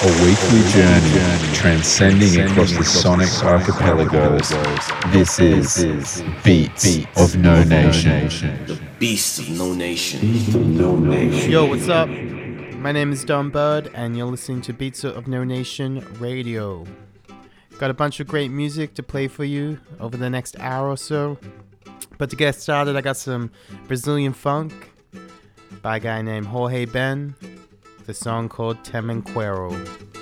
A weekly journey transcending across the sonic archipelagos. This is Beats of No Nation. The Beast of No Nation. Yo, what's up? My name is Don Bird, and you're listening to Beats of No Nation Radio. Got a bunch of great music to play for you over the next hour or so. But to get started, I got some Brazilian funk by a guy named Jorge Ben with a song called Tamanqueiro.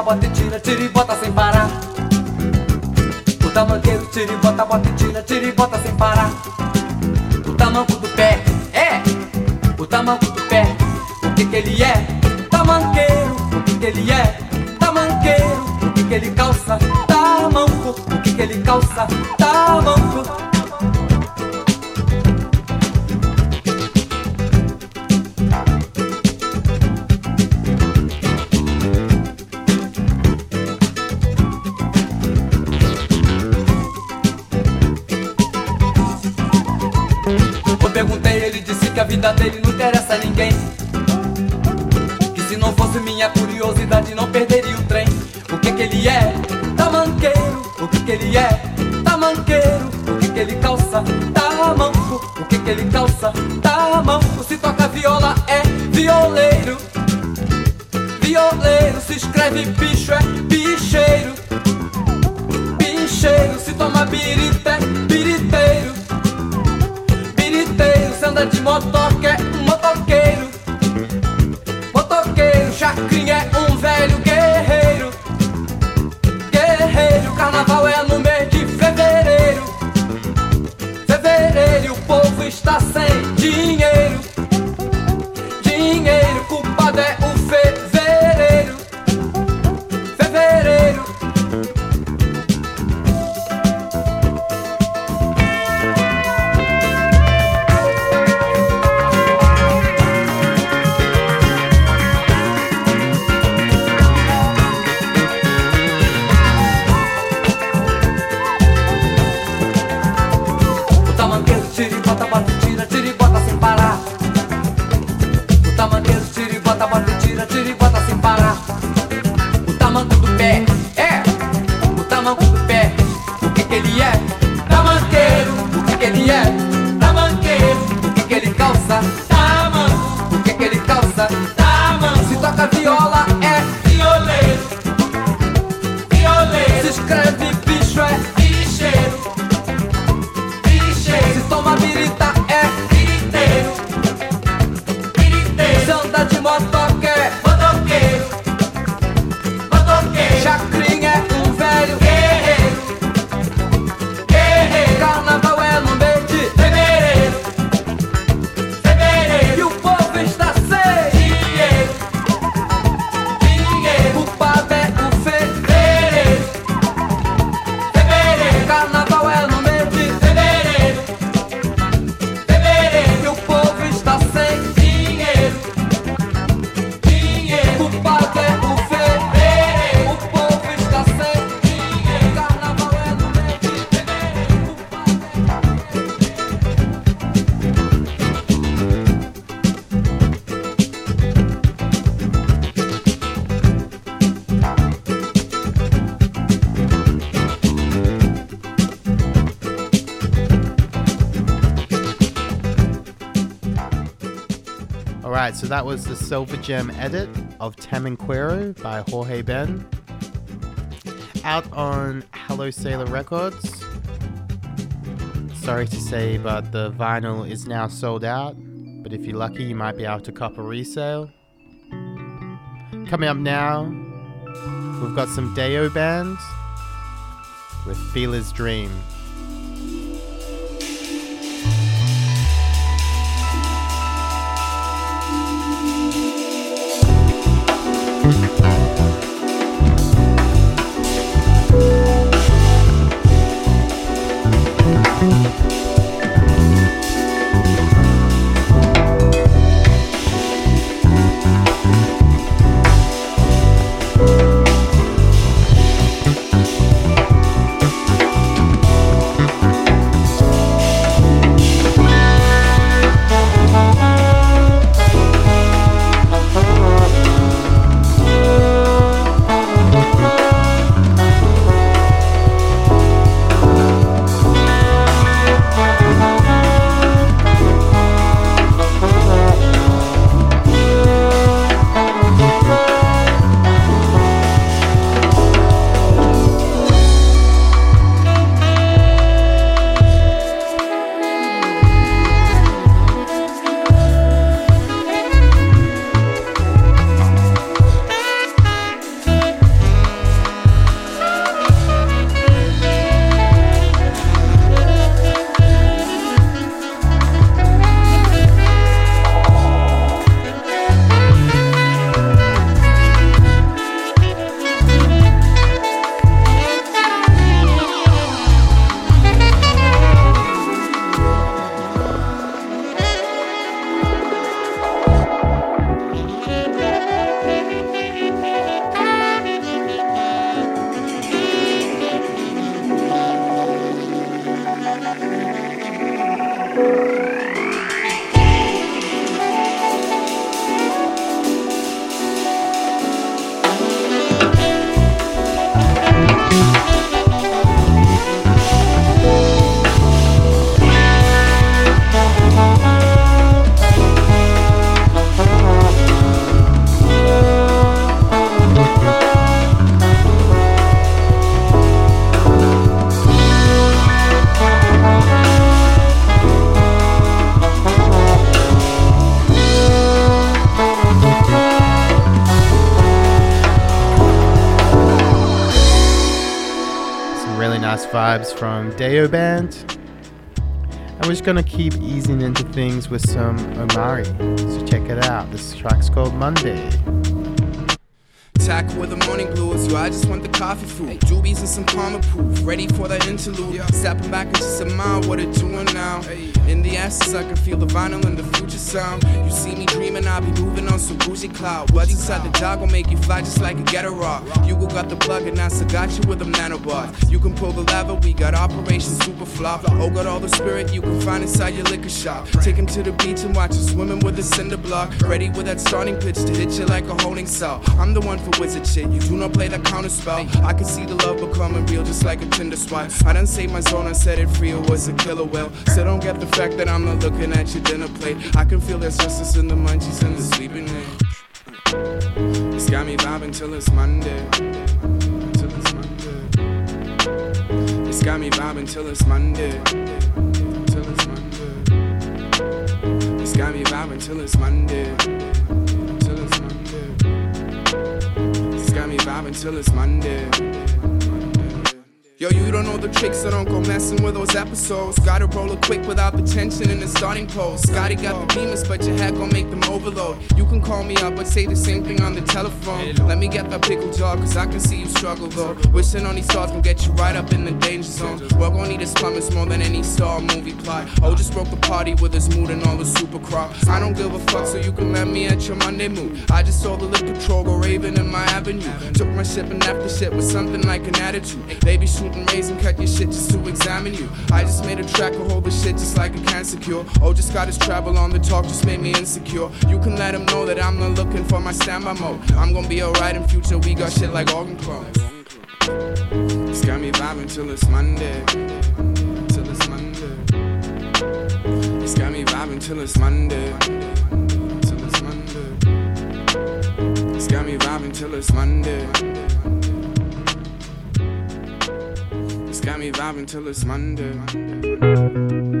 bota, bota e tira, tira e bota sem parar. O tamanqueiro tira e bota, bota e tira, tira e bota sem parar. O tamanco do pé é o tamanco do pé. O que que ele é? Tamanqueiro. O que que ele é? Tamanqueiro. O que que ele calça? Tamanco. O que que ele calça? Tamanco. That they. That was the Silver Gem edit of Tamanqueiro by Jorge Ben. Out on Hello Sailor Records. Sorry to say, but the vinyl is now sold out. But if you're lucky, you might be able to cop a resale. Coming up now, we've got some Deo bands with Feeler's Dream. Just gonna keep easing into things with some Omari. So check it out. This track's called Monday. Tackle with the morning blues, yo, I just want the coffee food. Doobies and some Palmer proof, ready for the interlude. Yeah. Stepping back into some mind, what it doing now? In the essence, I can feel the vinyl and the future sound. You see me dreaming, I'll be moving on some bougie cloud. What's inside the dog will make you fly just like a getter rock. You go got the plug and I still got you with a nanobots. You can pull the lever, we got Operation Super Flop. Oh, got all the spirit you can find inside your liquor shop. Take him to the beach and watch him swimming with a cinder block. Ready with that starting pitch to hit you like a holding cell. I'm the one for wizard shit, you do not play that counter spell. I can see the love becoming real just like a Tinder swipe. I done saved my zone I set it free, it was a killer whale. Still don't get the fact that I'm not looking at your dinner plate. I can feel there's justice in the munchies and the sleeping in. It's got me vibing till it's Monday. Till it's Monday. It's got me vibing till it's Monday. Till it's Monday. It's got me vibing till it's Monday. Vibing till it's Monday. Yo, you don't know the tricks, so don't go messing with those episodes. Gotta roll it quick without the tension in the starting post. Scotty got the demons, but your head gon' make them overload. You can call me up, but say the same thing on the telephone. Let me get that pickle jar, cause I can see you struggle though. Wishing on these stars gon' get you right up in the danger zone. We're gon' need his plumbers more than any star movie plot. Oh, just broke the party with his mood and all the super crop. I don't give a fuck, so you can let me at your Monday mood. I just saw the lit patrol go raving in my avenue. Took my ship and left the shit with something like an attitude. They be shooting rays and cut your shit just to examine you. I just made a track to hold the shit just like a cancer cure. Oh, just got his travel on the talk, just made me insecure. You can let him know that I'm not looking for my standby mode. I'm gonna be alright in future, we got shit like organ clones. It's got me vibing till it's Monday. Till it's Monday. It's got me vibing till it's Monday. Till it's Monday. It's got me vibing till it's Monday. Got me vibing till it's Monday. Monday.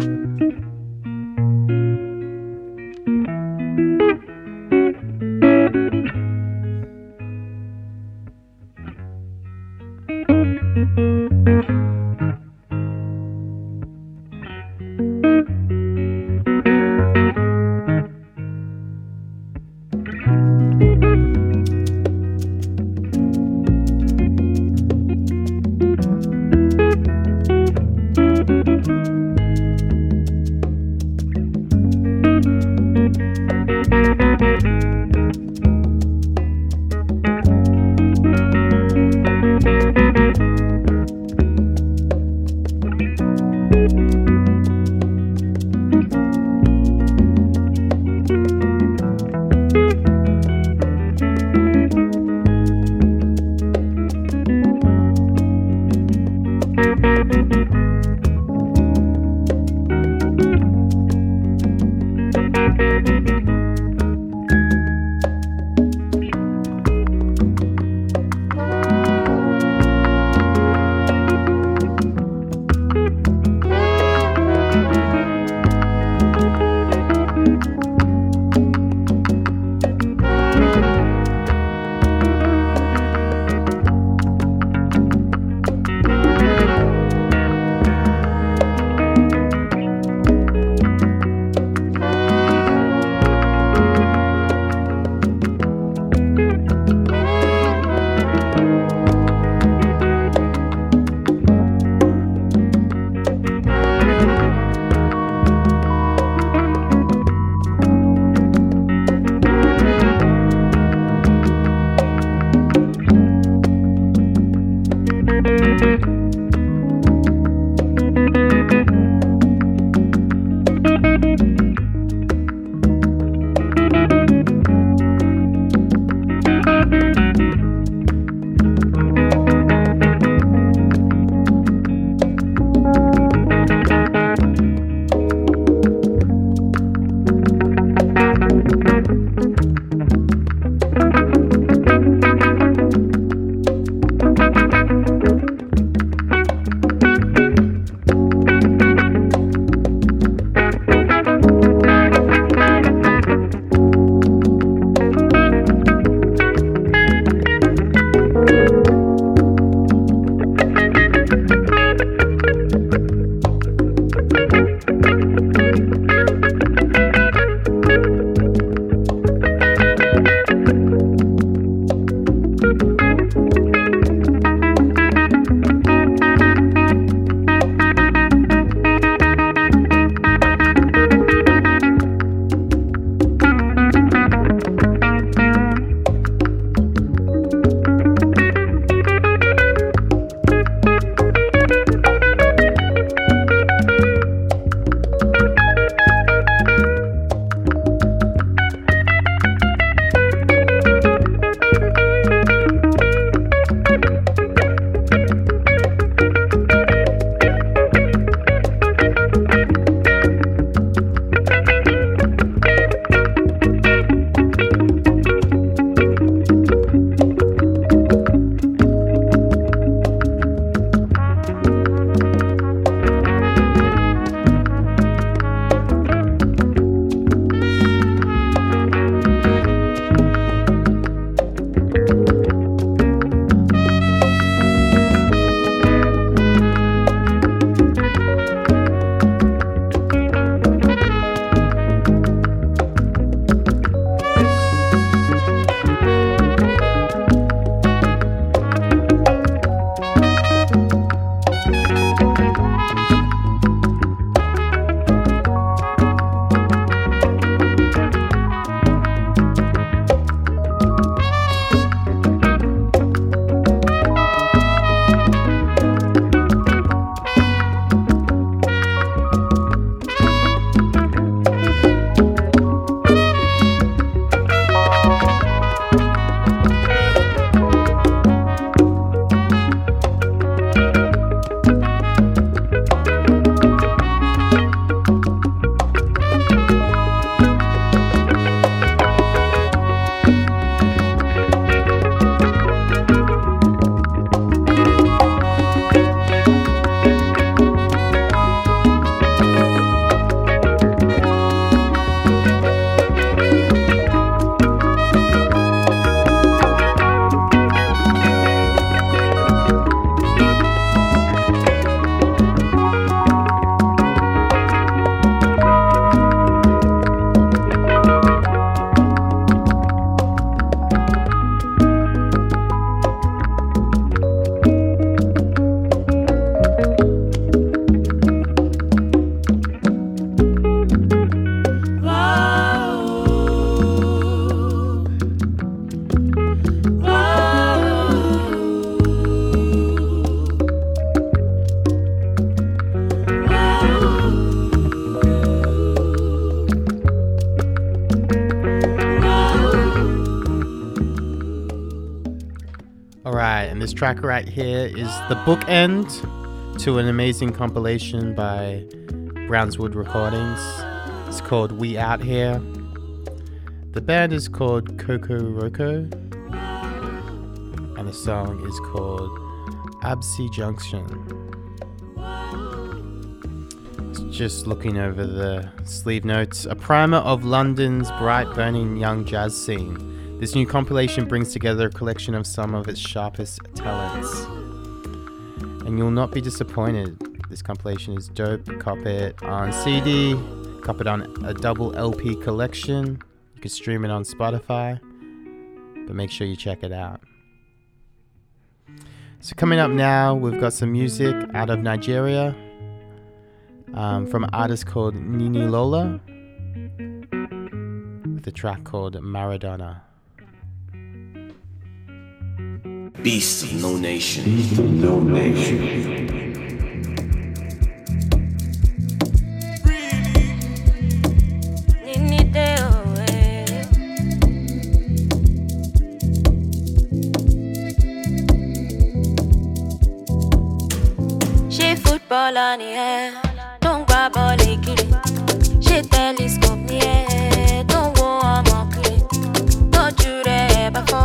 This track right here is the bookend to an amazing compilation by Brownswood Recordings. It's called We Out Here. The band is called Kokoroko, and the song is called Abusey Junction. Just looking over the sleeve notes, a primer of London's bright burning young jazz scene. This new compilation brings together a collection of some of its sharpest talents. And you'll not be disappointed. This compilation is dope. Cop it on CD, cop it on a double LP collection. You can stream it on Spotify, but make sure you check it out. So, coming up now, we've got some music out of Nigeria um, from an artist called Niniola with a track called Maradona. Beast of no nation. Beast of no nation. ṣé footballer ni ẹ tó ń gbá bọ́ọ̀lù kiri ṣé telescope ni ẹ tó ń wo ọmọ kiri tójú rẹ̀ bá fọ́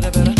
better, better.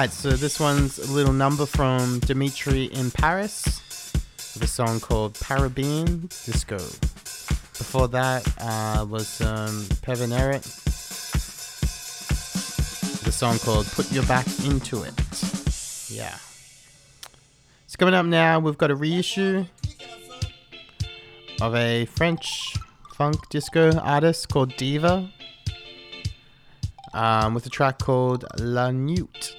Alright, so this one's a little number from Dimitri in Paris with a song called Parabean Disco. Before that uh, was um, Pevin Eret, the song called Put Your Back Into It. Yeah. So coming up now, we've got a reissue of a French funk disco artist called Diva um, with a track called La Nuit.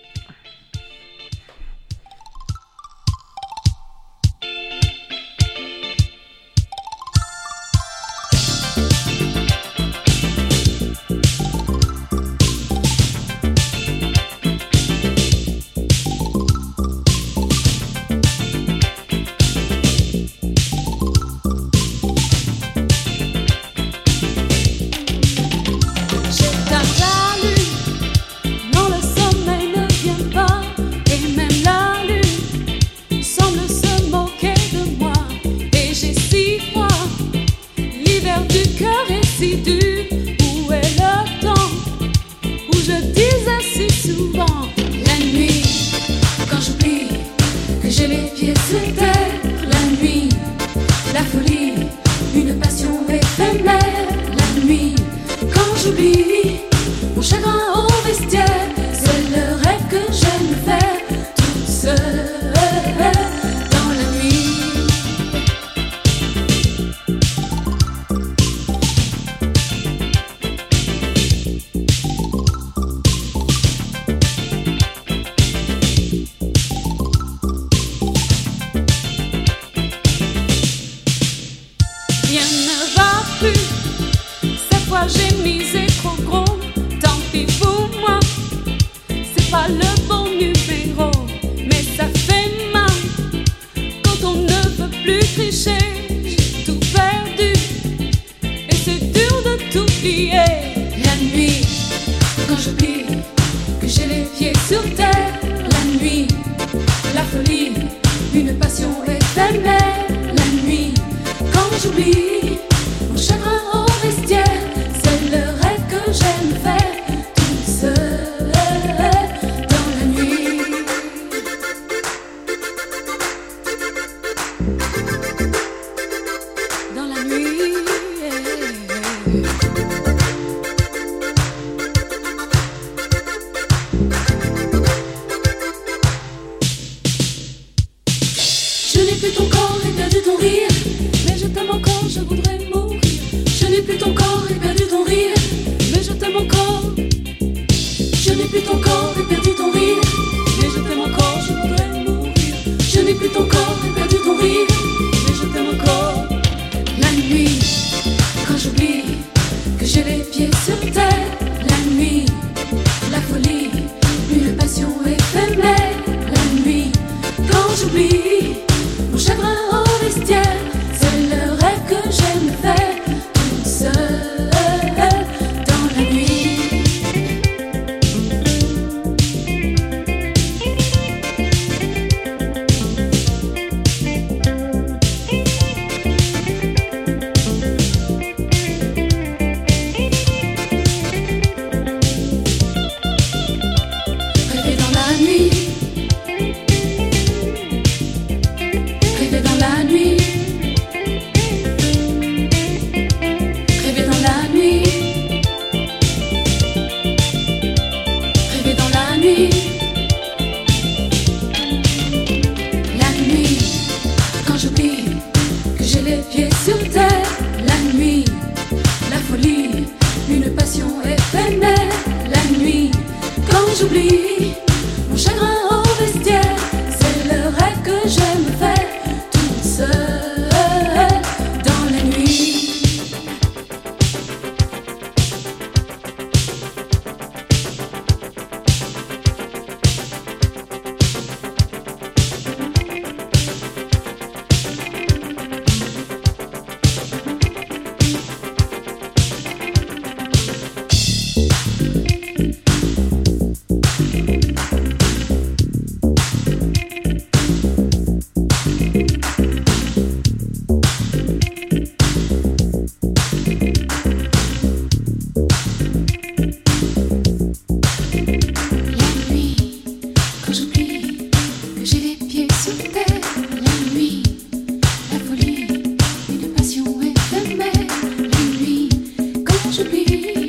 should be.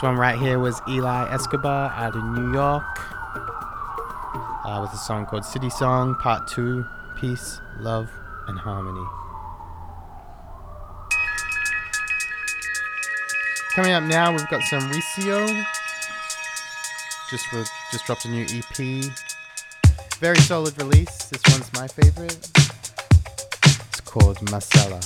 This one right here was Eli Escobar out of New York uh, with a song called City Song Part 2 Peace, Love, and Harmony. Coming up now, we've got some Riccio. Just just dropped a new EP. Very solid release. This one's my favorite. It's called Marcella.